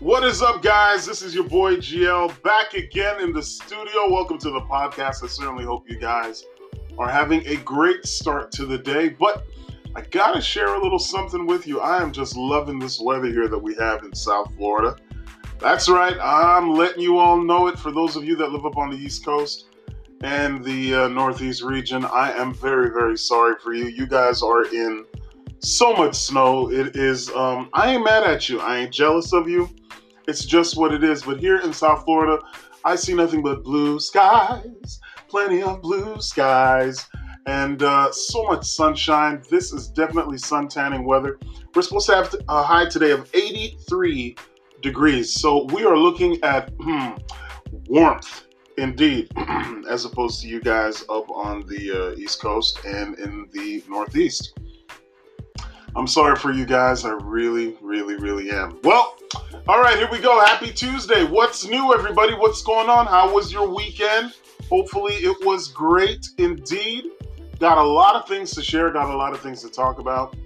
What is up, guys? This is your boy GL back again in the studio. Welcome to the podcast. I certainly hope you guys are having a great start to the day. But I gotta share a little something with you. I am just loving this weather here that we have in South Florida. That's right, I'm letting you all know it. For those of you that live up on the East Coast and the uh, Northeast region, I am very, very sorry for you. You guys are in so much snow. It is, um, I ain't mad at you. I ain't jealous of you. It's just what it is. But here in South Florida, I see nothing but blue skies, plenty of blue skies, and uh, so much sunshine. This is definitely sun tanning weather. We're supposed to have a high today of 83 degrees. So we are looking at hmm, warmth indeed, as opposed to you guys up on the uh, East Coast and in the Northeast. I'm sorry for you guys. I really, really, really am. Well, all right, here we go. Happy Tuesday. What's new, everybody? What's going on? How was your weekend? Hopefully, it was great indeed. Got a lot of things to share, got a lot of things to talk about.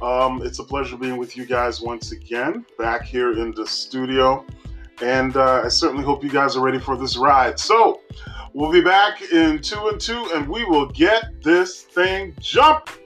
Um, it's a pleasure being with you guys once again, back here in the studio. And uh, I certainly hope you guys are ready for this ride. So, we'll be back in two and two, and we will get this thing jumping.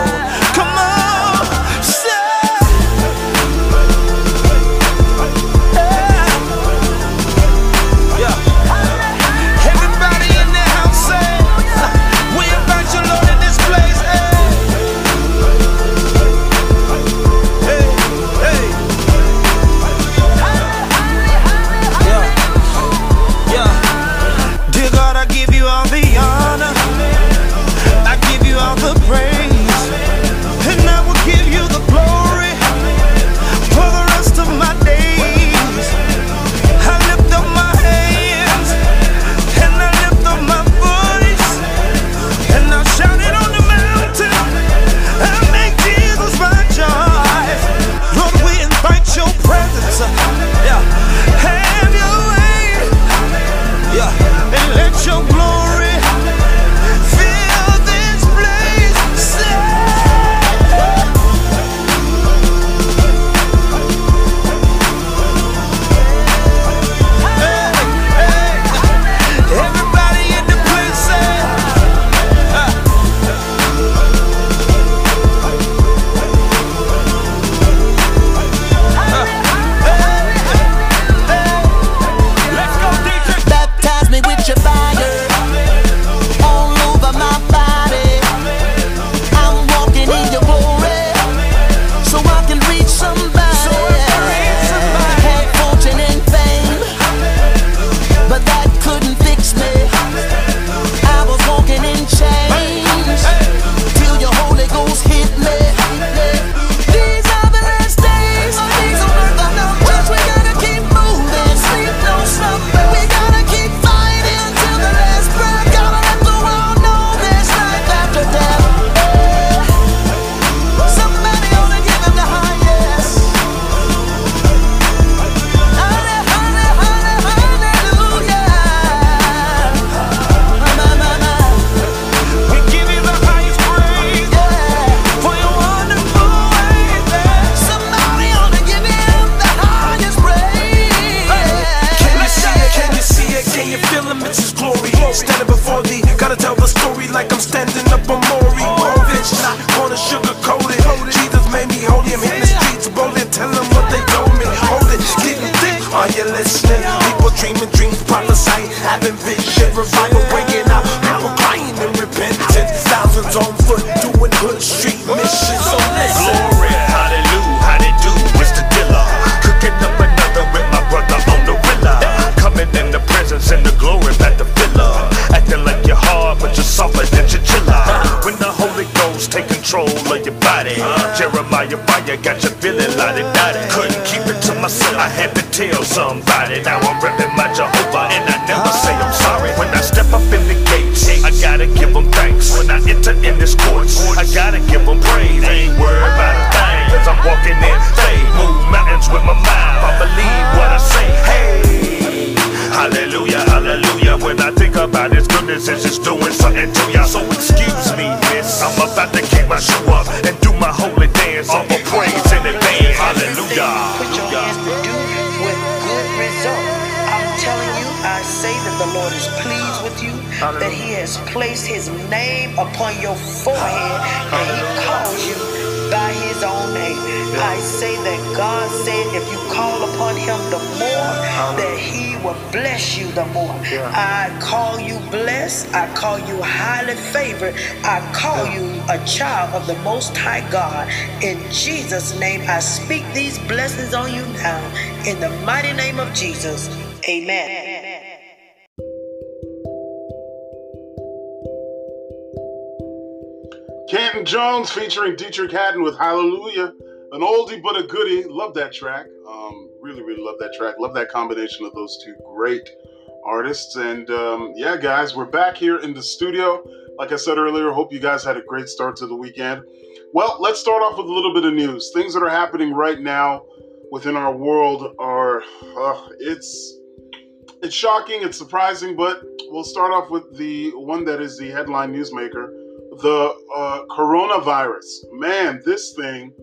upon your forehead, and He calls you by His own name. I say that God said if you call upon Him the more, that He will bless you the more. I call you blessed. I call you highly favored. I call you a child of the Most High God. In Jesus' name, I speak these blessings on you now. In the mighty name of Jesus. Amen. Jones featuring Deitrick Haddon with Hallelujah. An oldie but a goodie. Love that track. Um, really, really love that track. Love that combination of those two great artists. And um, yeah, guys, we're back here in the studio. Like I said earlier, hope you guys had a great start to the weekend. Well, let's start off with a little bit of news. Things that are happening right now within our world are uh, it's it's shocking, it's surprising, but we'll start off with the one that is the headline newsmaker the uh, coronavirus. Man, this thing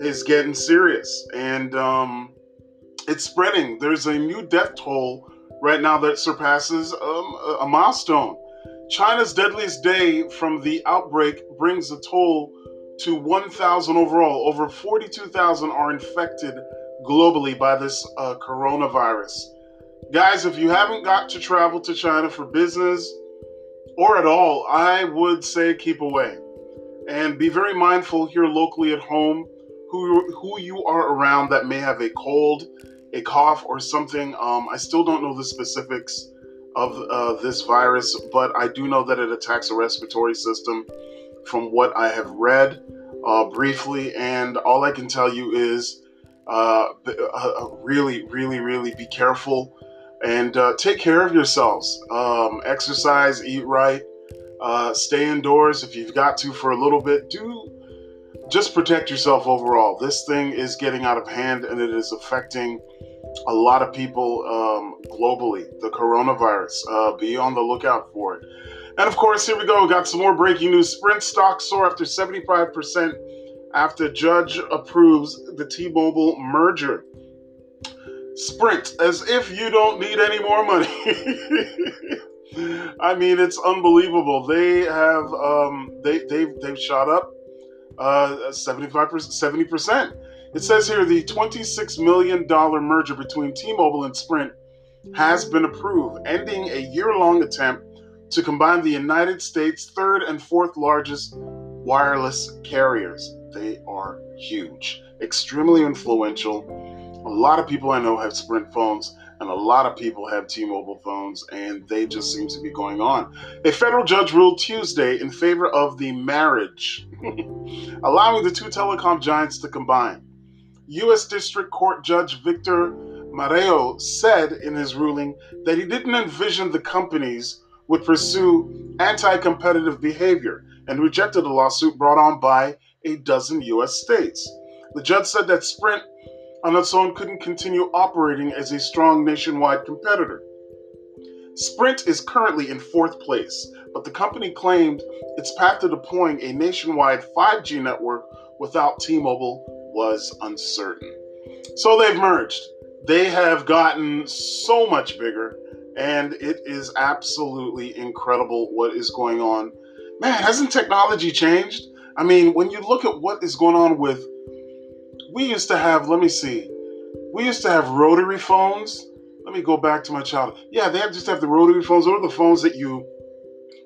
is getting serious and um, it's spreading. There's a new death toll right now that surpasses um, a milestone. China's deadliest day from the outbreak brings the toll to 1,000 overall. Over 42,000 are infected globally by this uh, coronavirus. Guys, if you haven't got to travel to China for business, or at all, I would say keep away. And be very mindful here locally at home who, who you are around that may have a cold, a cough, or something. Um, I still don't know the specifics of uh, this virus, but I do know that it attacks the respiratory system from what I have read uh, briefly. And all I can tell you is uh, uh really, really, really be careful and uh, take care of yourselves. Um, exercise, eat right, uh, stay indoors if you've got to for a little bit. Do just protect yourself overall. This thing is getting out of hand and it is affecting a lot of people um, globally. The coronavirus. Uh, be on the lookout for it. And of course, here we go. Got some more breaking news. Sprint stock soar after 75% after judge approves the T-Mobile merger. Sprint, as if you don't need any more money. I mean, it's unbelievable. They have um, they they've they've shot up uh, 75 70 percent. It says here the 26 million dollar merger between T-Mobile and Sprint has been approved, ending a year-long attempt to combine the United States' third and fourth largest wireless carriers. They are huge, extremely influential a lot of people I know have Sprint phones, and a lot of people have T Mobile phones, and they just seem to be going on. A federal judge ruled Tuesday in favor of the marriage, allowing the two telecom giants to combine. U.S. District Court Judge Victor Marrero said in his ruling that he didn't envision the companies would pursue anti competitive behavior and rejected a lawsuit brought on by a dozen U.S. states. The judge said that Sprint on its own couldn't continue operating as a strong nationwide competitor. Sprint is currently in fourth place, but the company claimed its path to deploying a nationwide 5G network without T Mobile was uncertain. So they've merged. They have gotten so much bigger, and it is absolutely incredible what is going on. Man, hasn't technology changed? I mean, when you look at what is going on with we used to have, let me see, we used to have rotary phones. Let me go back to my childhood. Yeah, they have just have the rotary phones. Those are the phones that you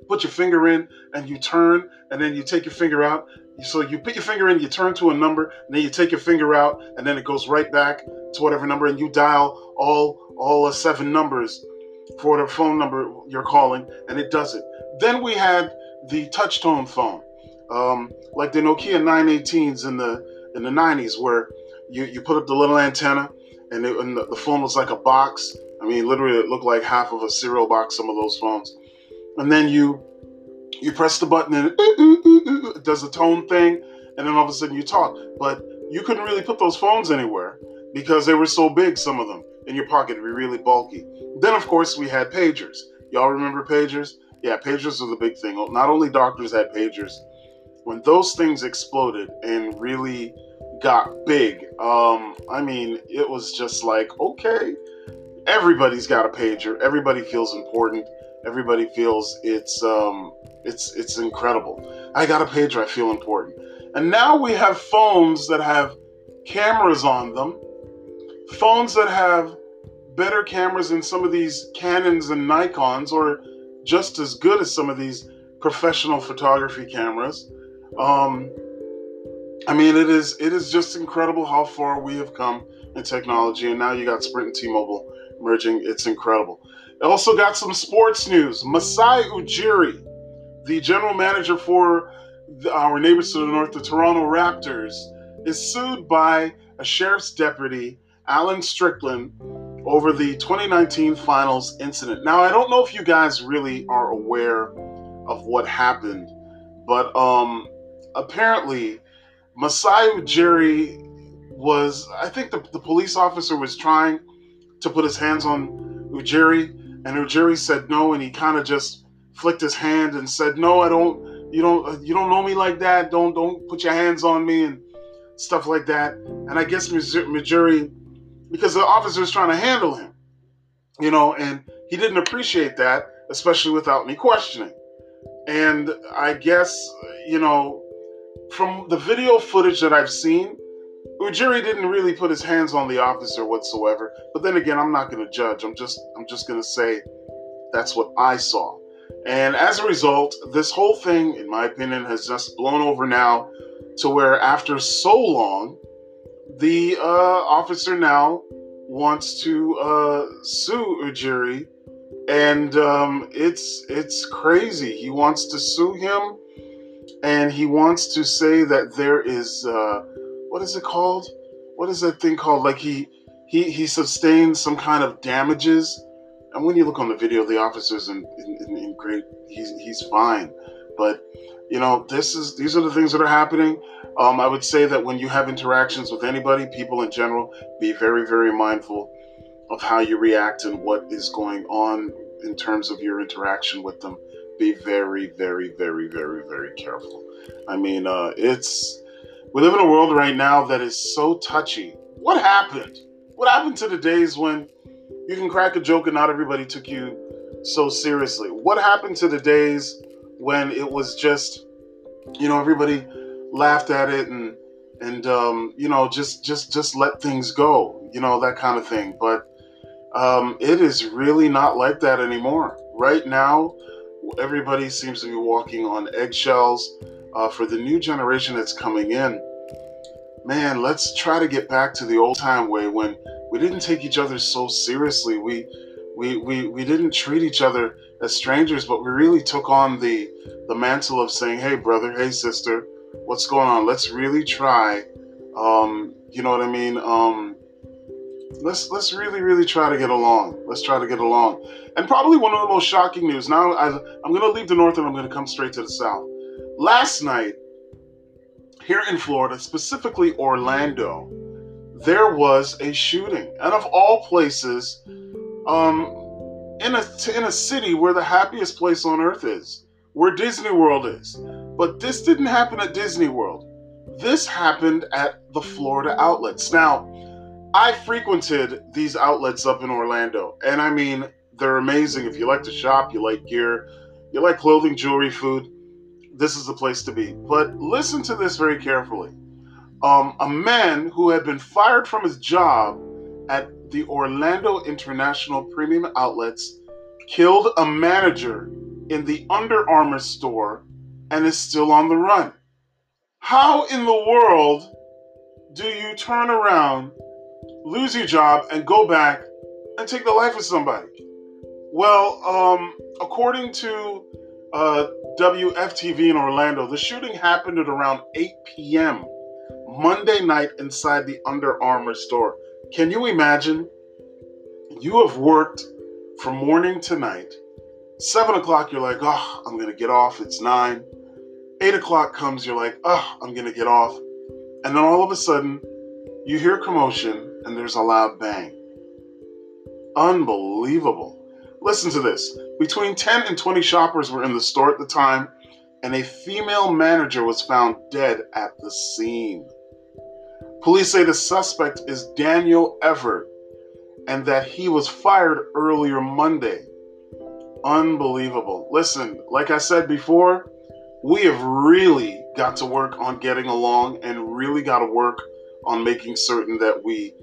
put your finger in and you turn, and then you take your finger out. So you put your finger in, you turn to a number, and then you take your finger out, and then it goes right back to whatever number, and you dial all all seven numbers for the phone number you're calling, and it does it. Then we had the touch tone phone, um, like the Nokia 918s and the in the 90s where you, you put up the little antenna and, it, and the, the phone was like a box. I mean, literally, it looked like half of a cereal box, some of those phones. And then you you press the button and it, does a tone thing, and then all of a sudden you talk. But you couldn't really put those phones anywhere because they were so big, some of them, in your pocket, it'd be really bulky. Then, of course, we had pagers. Y'all remember pagers? Yeah, pagers were the big thing. Not only doctors had pagers, when those things exploded and really got big, um, I mean, it was just like, okay, everybody's got a pager. Everybody feels important. Everybody feels it's um, it's it's incredible. I got a pager. I feel important. And now we have phones that have cameras on them. Phones that have better cameras than some of these Canons and Nikons, or just as good as some of these professional photography cameras. Um, I mean, it is it is just incredible how far we have come in technology, and now you got Sprint and T-Mobile merging. It's incredible. Also got some sports news. Masai Ujiri, the general manager for the, our neighbors to the north, the Toronto Raptors, is sued by a sheriff's deputy, Alan Strickland, over the 2019 finals incident. Now, I don't know if you guys really are aware of what happened, but um, apparently, Masai Ujiri was, I think the, the police officer was trying to put his hands on Ujiri, and Ujiri said no, and he kind of just flicked his hand and said, "No, I don't. You don't. You don't know me like that. Don't don't put your hands on me and stuff like that." And I guess Ujiri, because the officer was trying to handle him, you know, and he didn't appreciate that, especially without any questioning. And I guess you know, from the video footage that I've seen, Ujiri didn't really put his hands on the officer whatsoever. But then again, I'm not going to judge. I'm just I'm just going to say that's what I saw. And as a result, this whole thing, in my opinion, has just blown over now to where after so long, the uh, officer now wants to uh, sue Ujiri, and um, it's it's crazy. He wants to sue him, and he wants to say that there is. Uh, what is it called? What is that thing called? Like he he he sustained some kind of damages. And when you look on the video, the officer's in, in, in great. He's he's fine, but you know this is these are the things that are happening. Um, I would say that when you have interactions with anybody, people in general, be very very mindful of how you react and what is going on in terms of your interaction with them. Be very very very very very careful. I mean, uh, it's we live in a world right now that is so touchy. What happened? What happened to the days when you can crack a joke and not everybody took you so seriously? What happened to the days when it was just, you know, everybody laughed at it and and um, you know just just just let things go, you know that kind of thing. But um, it is really not like that anymore. Right now, everybody seems to be walking on eggshells uh, for the new generation that's coming in, man, let's try to get back to the old time way when we didn't take each other so seriously. We we we, we didn't treat each other as strangers, but we really took on the the mantle of saying, "Hey, brother, hey, sister, what's going on? Let's really try." Um, you know what I mean? Um, let's let's really really try to get along. Let's try to get along. And probably one of the most shocking news. Now I, I'm going to leave the north and I'm going to come straight to the south. Last night, here in Florida, specifically Orlando, there was a shooting. And of all places, um, in a, in a city where the happiest place on earth is, where Disney World is. But this didn't happen at Disney World. This happened at the Florida outlets. Now, I frequented these outlets up in Orlando, and I mean, they're amazing. If you like to shop, you like gear, you like clothing, jewelry, food, this is the place to be. But listen to this very carefully. Um, a man who had been fired from his job at the Orlando International Premium Outlets killed a manager in the Under Armour store and is still on the run. How in the world do you turn around, lose your job, and go back and take the life of somebody? Well, um, according to uh, WFTV in Orlando. The shooting happened at around 8 p.m. Monday night inside the Under Armour store. Can you imagine? You have worked from morning to night, Seven o'clock, you're like, oh, I'm gonna get off. It's nine. Eight o'clock comes, you're like, oh, I'm gonna get off. And then all of a sudden, you hear commotion and there's a loud bang. Unbelievable. Listen to this. Between 10 and 20 shoppers were in the store at the time, and a female manager was found dead at the scene. Police say the suspect is Daniel Everett and that he was fired earlier Monday. Unbelievable. Listen, like I said before, we have really got to work on getting along and really got to work on making certain that we,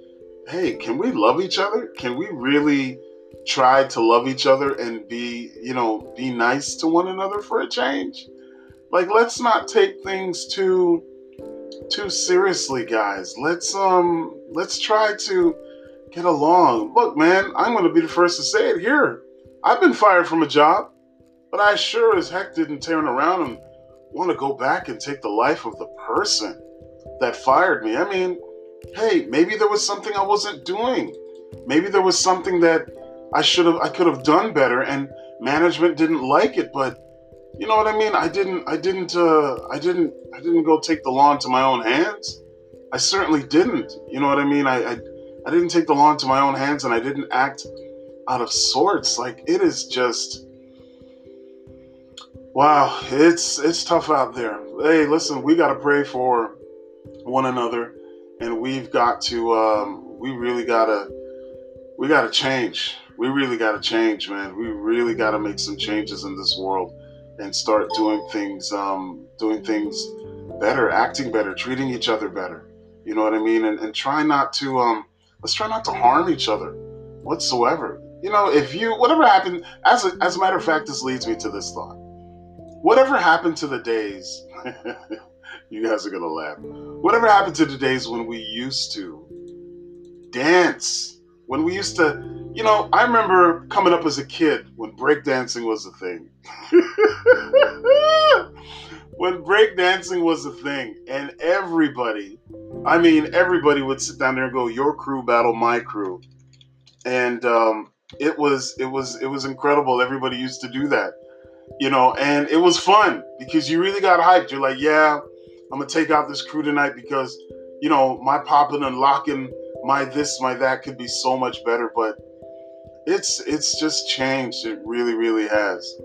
hey, can we love each other? Can we really try to love each other and be, you know, be nice to one another for a change? Like, let's not take things too too seriously, guys. Let's um let's try to get along. Look, man, I'm gonna be the first to say it here. I've been fired from a job, but I sure as heck didn't turn around and want to go back and take the life of the person that fired me. I mean, hey, maybe there was something I wasn't doing. Maybe there was something that I should have I could have done better and management didn't like it, but you know what I mean? I didn't I didn't uh I didn't I didn't go take the law into my own hands. I certainly didn't. You know what I mean? I I, I didn't take the law into my own hands and I didn't act out of sorts. Like it is just wow, it's it's tough out there. Hey, listen, we got to pray for one another, and we've got to um, we really gotta we gotta change. We really gotta change, man. We really gotta make some changes in this world and start doing things um, doing things better, acting better, treating each other better. You know what I mean? And, and try not to um, let's try not to harm each other whatsoever. You know, if you whatever happened, as a, as a matter of fact, this leads me to this thought. Whatever happened to the days, you guys are gonna laugh. Whatever happened to the days when we used to dance, when we used to, you know, I remember coming up as a kid when breakdancing was a thing. when breakdancing was a thing, and everybody, I mean, everybody would sit down there and go, "Your crew battle my crew," and um, it was it was it was incredible. Everybody used to do that, you know, and it was fun because you really got hyped. You're like, yeah, I'm gonna take out this crew tonight because you know my popping and locking, my this, my that could be so much better. But it's it's just changed. It really, really has.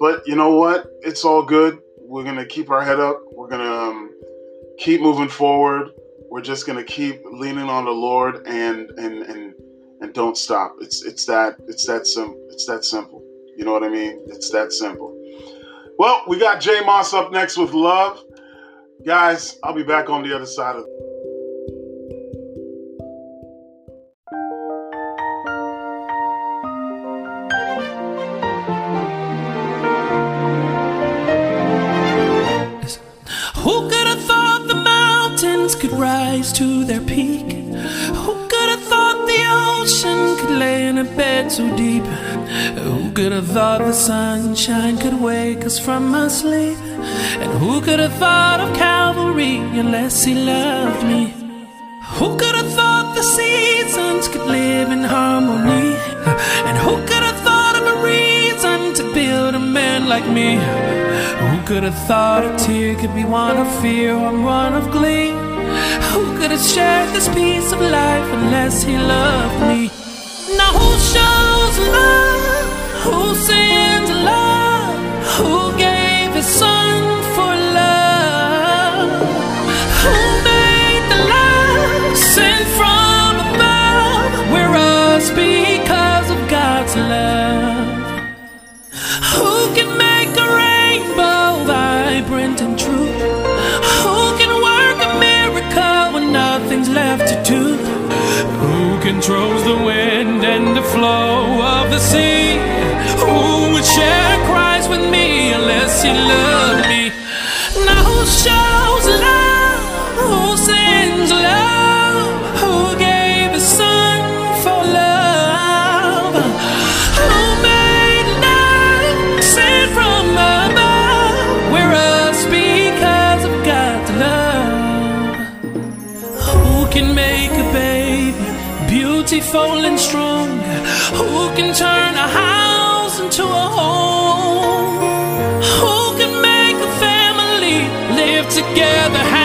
But you know what? It's all good. We're gonna keep our head up. We're gonna um, keep moving forward. We're just gonna keep leaning on the Lord and and and and don't stop. It's it's that it's that simple. It's that simple. You know what I mean? It's that simple. Well, we got J Moss up next with love. Guys, I'll be back on the other side of Who could have thought the mountains could rise to their peak? Who could have thought the ocean could lay in a bed so deep? Who could have thought the sunshine could wake us from our sleep? And who could have thought of unless He loved me? Who could have thought the seasons could live in harmony? And who could have thought of a reason to build a man like me? Who could have thought a tear could be one of fear or one of glee? Who could have shared this piece of life unless he loved me? Now who shows love? Who sends do? Who controls the wind and the flow of the sea? Who would share Christ with me unless he loved me? Now who together.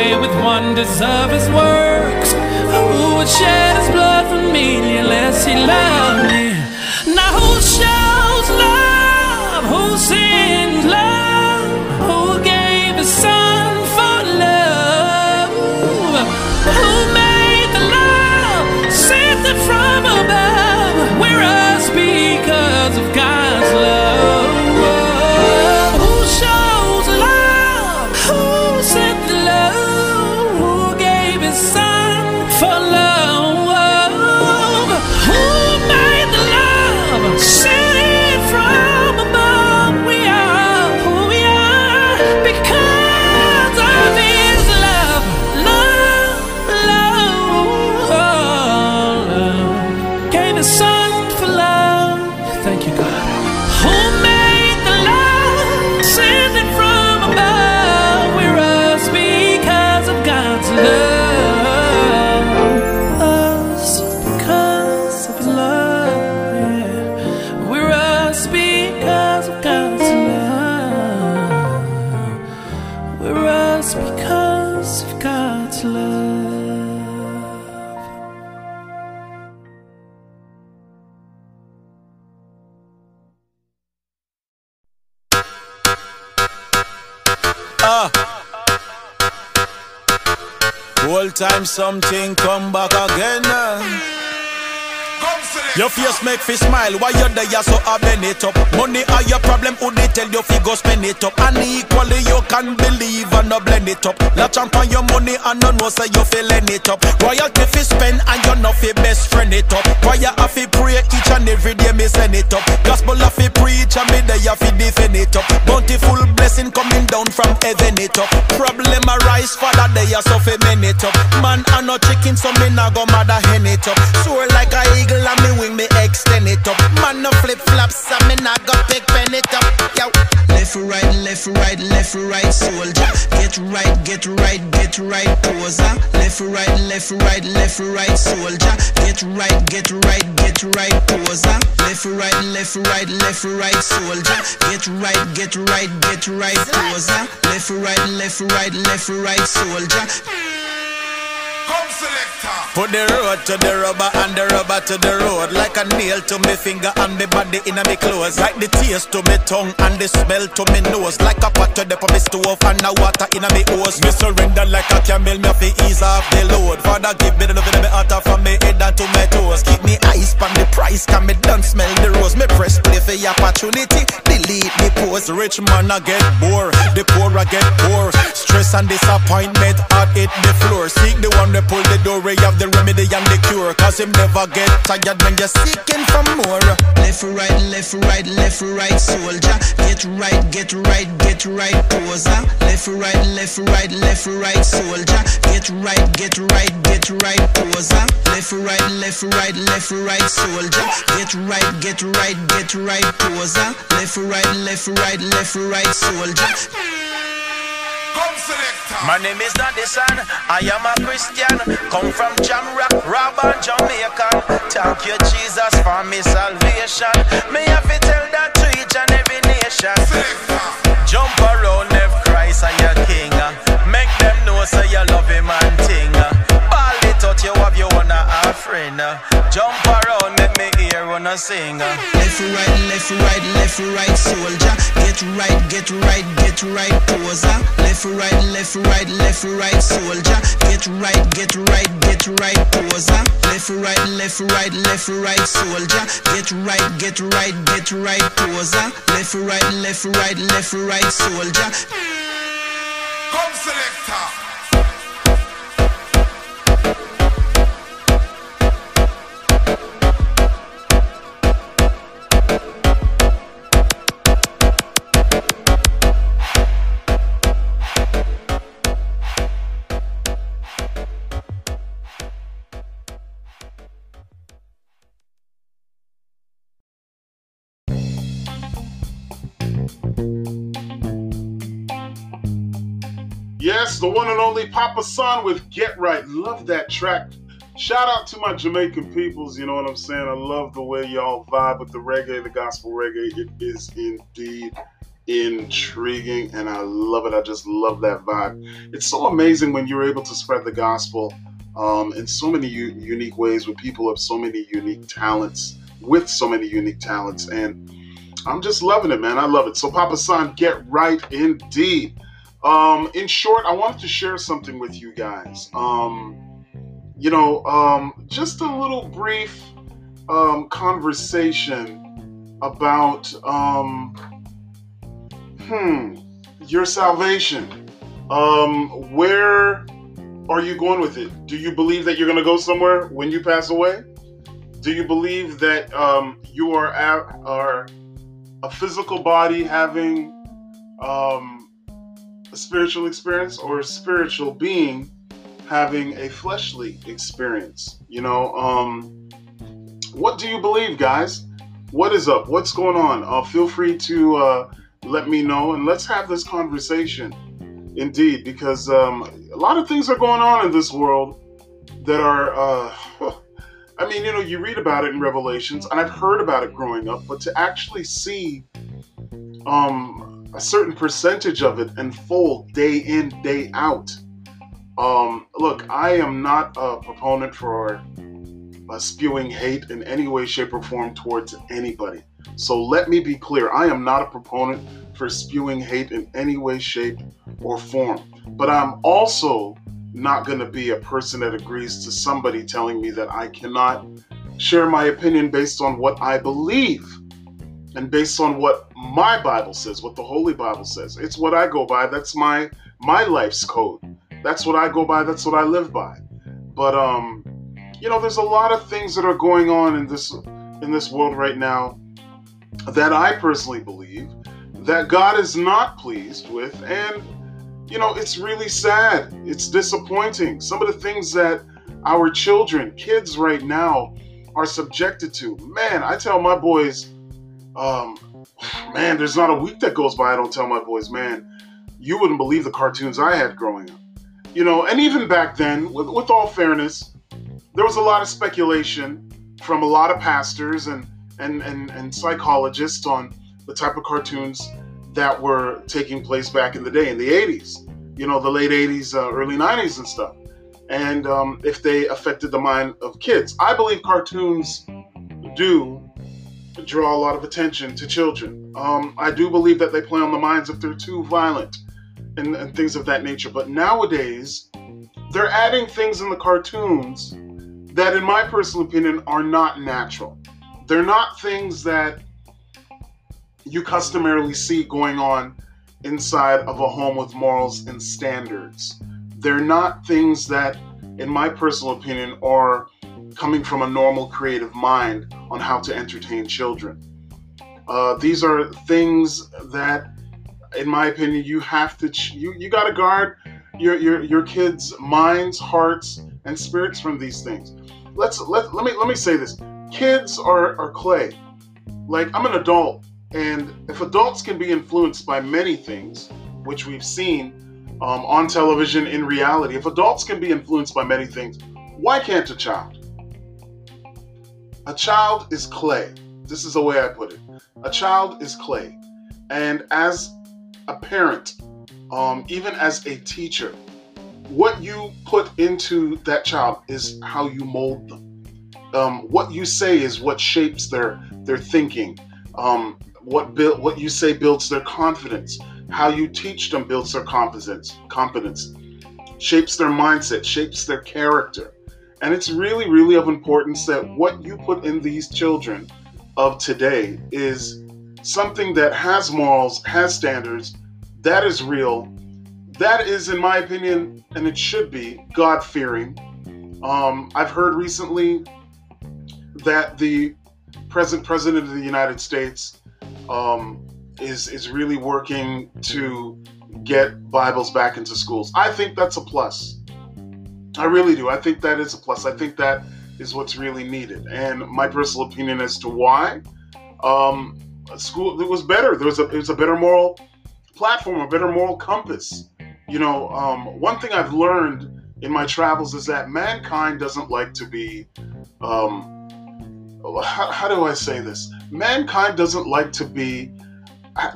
Away with wonders of his works? Who would shed his blood for me unless he loved time something come back again. uh. Your face make fi smile. While you're there? So I bend it up. Money are your problem, who they tell you fi go spend it up? And equally you can believe and no blend it up. Latch on on your money and no know say you feeling it up. Royalty fi spend and you know fi best friend it up? Prayer have fi pray each and every day me send it up? Gospel have fi preach and me there fi defend it up. Bountiful blessing coming down from heaven it up. Problem arise father they so fi men it up. Man I no chicken so me nah go mother hen it up. Soar like a eagle and me wing me extend it up Man no flip flops so me nah go pick pen it up Yo. Left, right, left, right, left, right, soldier. Get right, get right, get right, poser. Left, right, left, right, left, right, soldier. Get right, get right, get right, poser. Left, right, left, right, left, right, soldier. Get right, get right, get right, poser. Left, right, left, right, left, right, soldier. Put the road to the rubber and the rubber to the road. Like a nail to me finger and me body in me clothes. Like the taste to me tongue and the smell to me nose. Like a pot to the me stove and the water in me hose. Me surrender like a camel, me to ease off the load. Father give me the love in me heart from me head down to my toes. Keep me eyes on the price, can me done smell the rose. Me press play for opportunity, delete me post Rich man I get bored, the poor I get poor. Stress and disappointment, heart hit the floor. Seek the one that pull the door, have the remedy and the cure Cause him never get tired when you're seeking for more Left, right, left, right, left, right, soldier. Get right, get right, get right, poser. Left, right, left, right, left, right, soldier. Get right, get right, get right, poser. Left, right, left, right, left, right, soldier. Get right, get right, get right, poser. Left, right, left, right, left, right, soldier. My name is the son, I am a Christian. Come from Jamrock, Robber, Jamaican. Thank you, Jesus, for me salvation. May I fi tell that to each and every nation. Jump around, left Christ and your King. Make them know say you love him a friend. Uh, jump around, let me hear wanna sing. Uh. Left, right, left, right, left, right, soldier. Get right, get right, get right, poser. Left, right, left, right, left, right, soldier. Get right, get right, get right, poser. Left, right, left, right, left, right, soldier. Get right, get right, get right, poser. Left, right, left, right, left, right, soldier. Come selector. The one and only Papa San with Get Right. Love that track. Shout out to my Jamaican peoples, you know what I'm saying? I love the way y'all vibe with the reggae, the gospel reggae. It is indeed intriguing and I love it. I just love that vibe. It's so amazing when you're able to spread the gospel um, in so many u- unique ways with people of so many unique talents, with so many unique talents. And I'm just loving it, man. I love it. So, Papa San, get right indeed. Um, in short, I wanted to share something with you guys. Um, you know, um, just a little brief um, conversation about, um, hmm, your salvation. Um, where are you going with it? Do you believe that you're going to go somewhere when you pass away? Do you believe that um, you are, a- are a physical body having um, a spiritual experience or a spiritual being having a fleshly experience? You know, um, what do you believe, guys? What is up? What's going on? Uh, feel free to uh, let me know and let's have this conversation. Indeed, because um, a lot of things are going on in this world that are, uh, I mean, you know, you read about it in Revelations, and I've heard about it growing up, but to actually see um, a certain percentage of it unfold day in, day out. Um, look, I am not a proponent for uh, spewing hate in any way, shape, or form towards anybody. So let me be clear I am not a proponent for spewing hate in any way, shape, or form. But I'm also not going to be a person that agrees to somebody telling me that I cannot share my opinion based on what I believe and based on what my Bible says, what the Holy Bible says. It's what I go by. That's my my life's code. That's what I go by. That's what I live by. But um, you know, there's a lot of things that are going on in this in this world right now that I personally believe that God is not pleased with and you know, it's really sad. It's disappointing. Some of the things that our children, kids right now are subjected to. Man, I tell my boys um, man, there's not a week that goes by I don't tell my boys, man, you wouldn't believe the cartoons I had growing up. You know, and even back then, with, with all fairness, there was a lot of speculation from a lot of pastors and, and, and, and psychologists on the type of cartoons that were taking place back in the day in the 80s, you know, the late 80s, uh, early 90s, and stuff. And um, if they affected the mind of kids, I believe cartoons do draw a lot of attention to children. Um, I do believe that they play on the minds if they're too violent and, and things of that nature. But nowadays, they're adding things in the cartoons that, in my personal opinion, are not natural. They're not things that you customarily see going on inside of a home with morals and standards. They're not things that, in my personal opinion, are coming from a normal creative mind on how to entertain children. Uh, these are things that, in my opinion, you have to ch- you you got to guard your, your your kids' minds, hearts, and spirits from these things. Let's let let me let me say this: kids are are clay. Like I'm an adult, and if adults can be influenced by many things, which we've seen um, on television in reality, if adults can be influenced by many things, why can't a child? A child is clay. This is the way I put it. A child is clay. And as a parent, um, even as a teacher, what you put into that child is how you mold them. Um, what you say is what shapes their their thinking. Um, what what you say builds their confidence. How you teach them builds their confidence. Confidence shapes their mindset, shapes their character. And it's really, really of importance that what you put in these children of today is something that has morals, has standards, that is real, that is, in my opinion, and it should be, God fearing. Um, I've heard recently that the present president of the United States um, is is really working to get Bibles back into schools. I think that's a plus. I really do. I think that is a plus. I think that is what's really needed. And my personal opinion as to why um, school it was better. There was a it was a better moral platform, a better moral compass. You know, um, one thing I've learned in my travels is that mankind doesn't like to be um, how, how do I say this? Mankind doesn't like to be,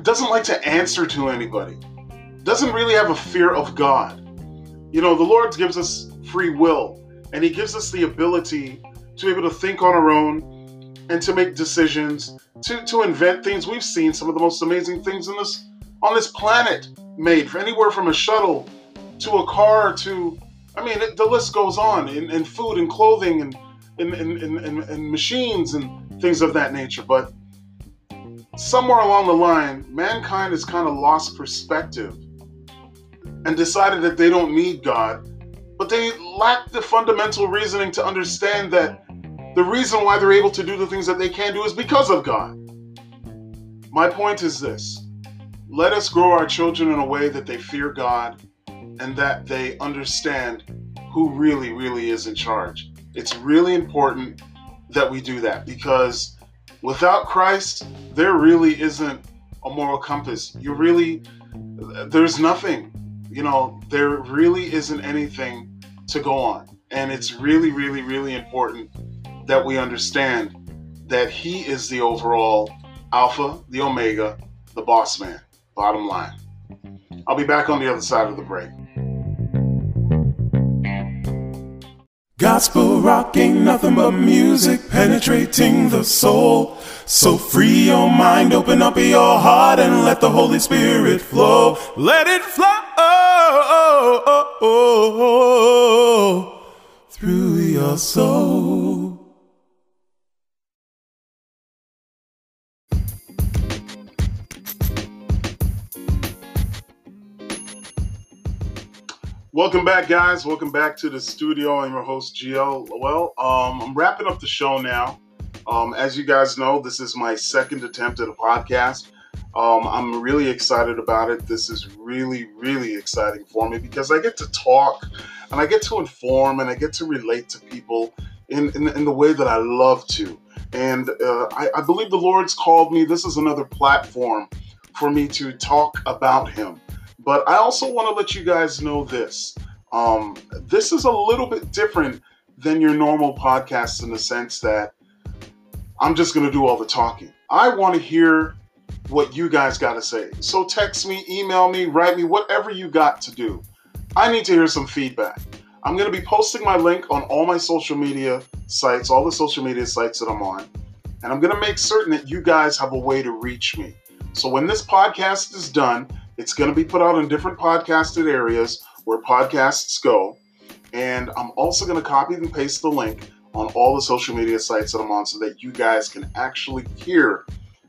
doesn't like to answer to anybody, doesn't really have a fear of God. You know, the Lord gives us free will, and He gives us the ability to be able to think on our own and to make decisions, to, to invent things. We've seen some of the most amazing things in this on this planet made, for anywhere from a shuttle to a car to, I mean, it, the list goes on in, in food and clothing and in, in, in, in, machines and things of that nature. But somewhere along the line, mankind has kind of lost perspective and decided that they don't need God, but they lack the fundamental reasoning to understand that the reason why they're able to do the things that they can do is because of God. My point is this let us grow our children in a way that they fear God and that they understand who really, really is in charge. It's really important that we do that because without Christ, there really isn't a moral compass. You really, there's nothing. You know, there really isn't anything to go on. And it's mm-hmm. really, really, really important that we understand that He is the overall Alpha, the Omega, the boss man, bottom line. I'll be back on the other side of the break. Gospel rock ain't nothing but music penetrating the soul. So free your mind, open up your heart, and let the Holy Spirit flow. Let it flow through your soul. Welcome back, guys. Welcome back to the studio. I'm your host, GL. Well, um, I'm wrapping up the show now. Um, as you guys know, this is my second attempt at a podcast. Um, I'm really excited about it. This is really, really exciting for me because I get to talk and I get to inform and I get to relate to people in, in, in the way that I love to. And uh, I, I believe the Lord's called me. This is another platform for me to talk about Him but I also want to let you guys know this. Um, this is a little bit different than your normal podcast in the sense that I'm just going to do all the talking. I want to hear what you guys got to say. So text me, email me, write me, whatever you got to do. I need to hear some feedback. I'm going to be posting my link on all my social media sites, all the social media sites that I'm on. And I'm going to make certain that you guys have a way to reach me. So when this podcast is done, it's going to be put out in different podcasted areas where podcasts go. And I'm also going to copy and paste the link on all the social media sites that I'm on so that you guys can actually hear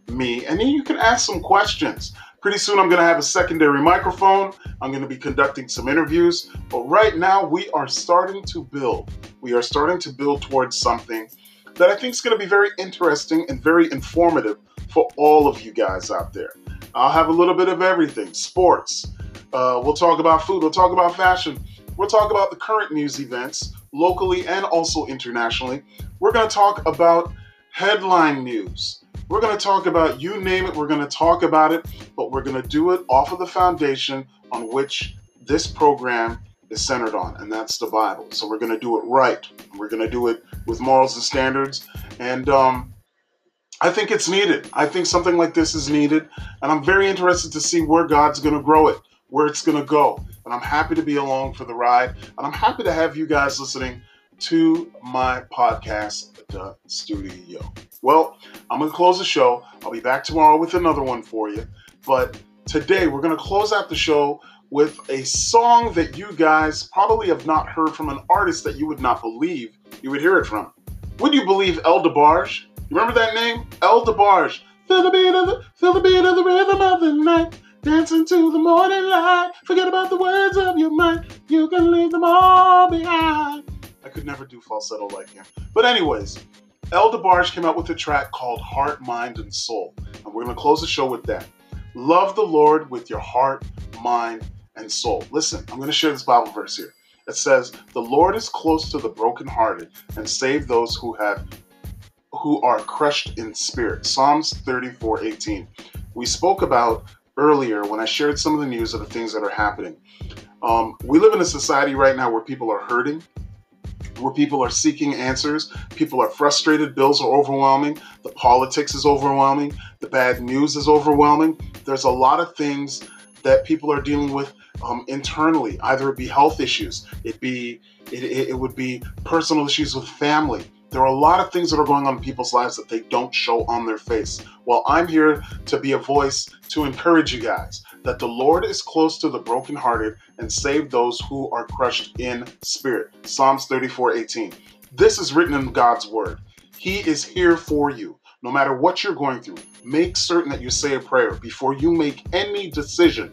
me. And then you can ask some questions. Pretty soon, I'm going to have a secondary microphone. I'm going to be conducting some interviews. But right now, we are starting to build. We are starting to build towards something that I think is going to be very interesting and very informative for all of you guys out there. I'll have a little bit of everything sports. Uh, we'll talk about food. We'll talk about fashion. We'll talk about the current news events, locally and also internationally. We're going to talk about headline news. We're going to talk about you name it, we're going to talk about it, but we're going to do it off of the foundation on which this program is centered on, and that's the Bible. So we're going to do it right. We're going to do it with morals and standards. And um, I think it's needed. I think something like this is needed. And I'm very interested to see where God's going to grow it, where it's going to go. And I'm happy to be along for the ride. And I'm happy to have you guys listening to my podcast, The Studio. Well, I'm going to close the show. I'll be back tomorrow with another one for you. But today, we're going to close out the show with a song that you guys probably have not heard from an artist that you would not believe you would hear it from. Would you believe El DeBarge? You remember that name? El DeBarge. Feel the beat of the, feel the beat of the rhythm of the night. Dancing to the morning light. Forget about the words of your mind. You can leave them all behind. I could never do falsetto like him. But anyways, El DeBarge came out with a track called Heart, Mind, and Soul. And we're going to close the show with that. Love the Lord with your heart, mind, and soul. Listen, I'm going to share this Bible verse here. It says, The Lord is close to the brokenhearted and save those who have who are crushed in spirit. Psalms 34 18. We spoke about earlier when I shared some of the news of the things that are happening. Um, we live in a society right now where people are hurting, where people are seeking answers. People are frustrated. Bills are overwhelming. The politics is overwhelming. The bad news is overwhelming. There's a lot of things that people are dealing with um, internally. Either it be health issues, it be it, it, it would be personal issues with family. There are a lot of things that are going on in people's lives that they don't show on their face. Well, I'm here to be a voice to encourage you guys that the Lord is close to the brokenhearted and save those who are crushed in spirit. Psalms 34 18. This is written in God's word. He is here for you. No matter what you're going through, make certain that you say a prayer before you make any decision.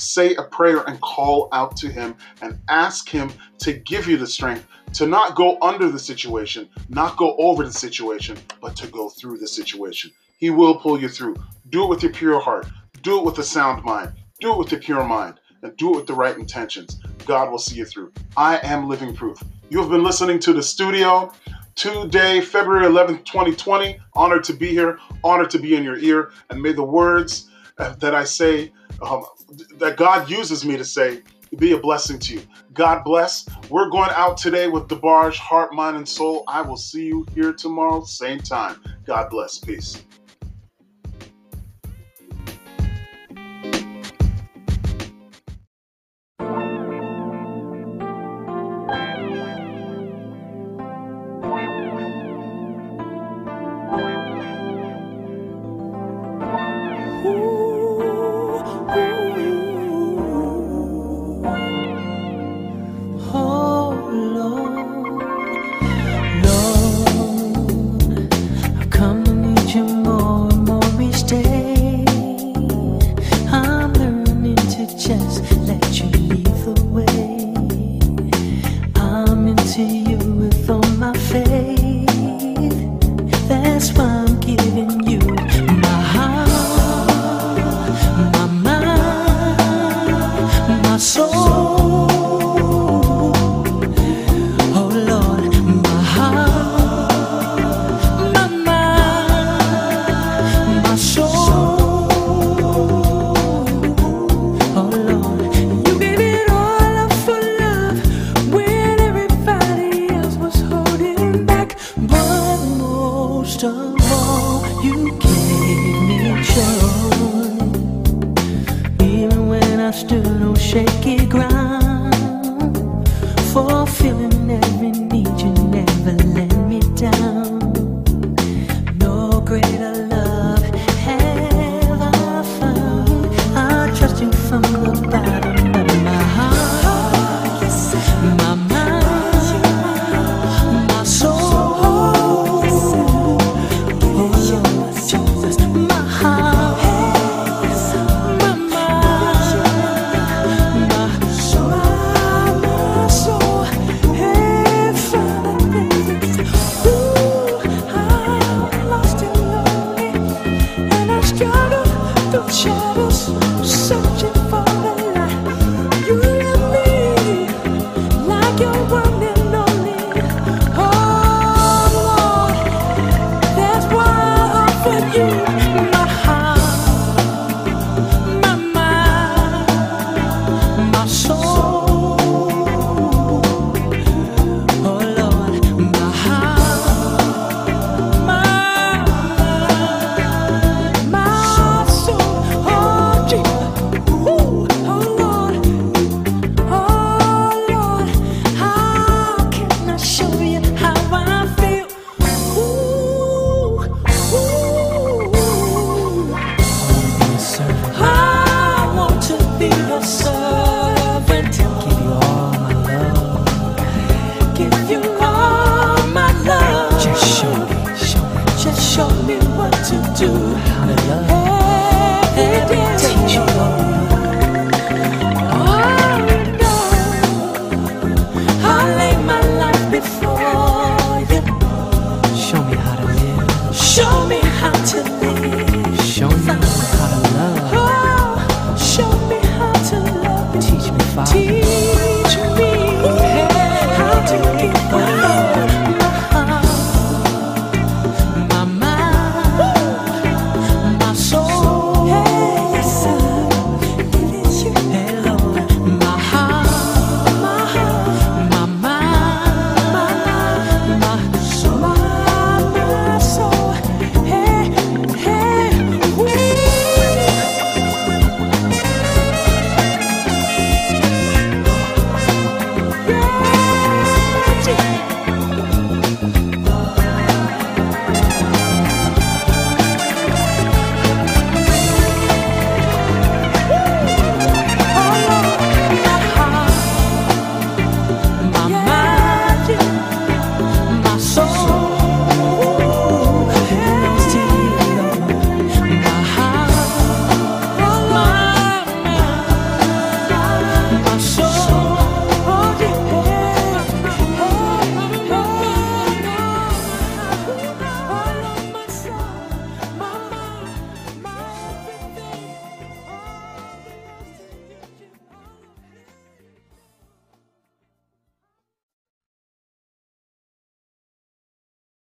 Say a prayer and call out to Him and ask Him to give you the strength to not go under the situation, not go over the situation, but to go through the situation. He will pull you through. Do it with your pure heart. Do it with a sound mind. Do it with a pure mind. And do it with the right intentions. God will see you through. I am living proof. You have been listening to the studio today, February 11th, 2020. Honored to be here. Honored to be in your ear. And may the words that I say, um, that God uses me to say, be a blessing to you. God bless. We're going out today with DeBarge, Heart, Mind, and Soul. I will see you here tomorrow, same time. God bless. Peace.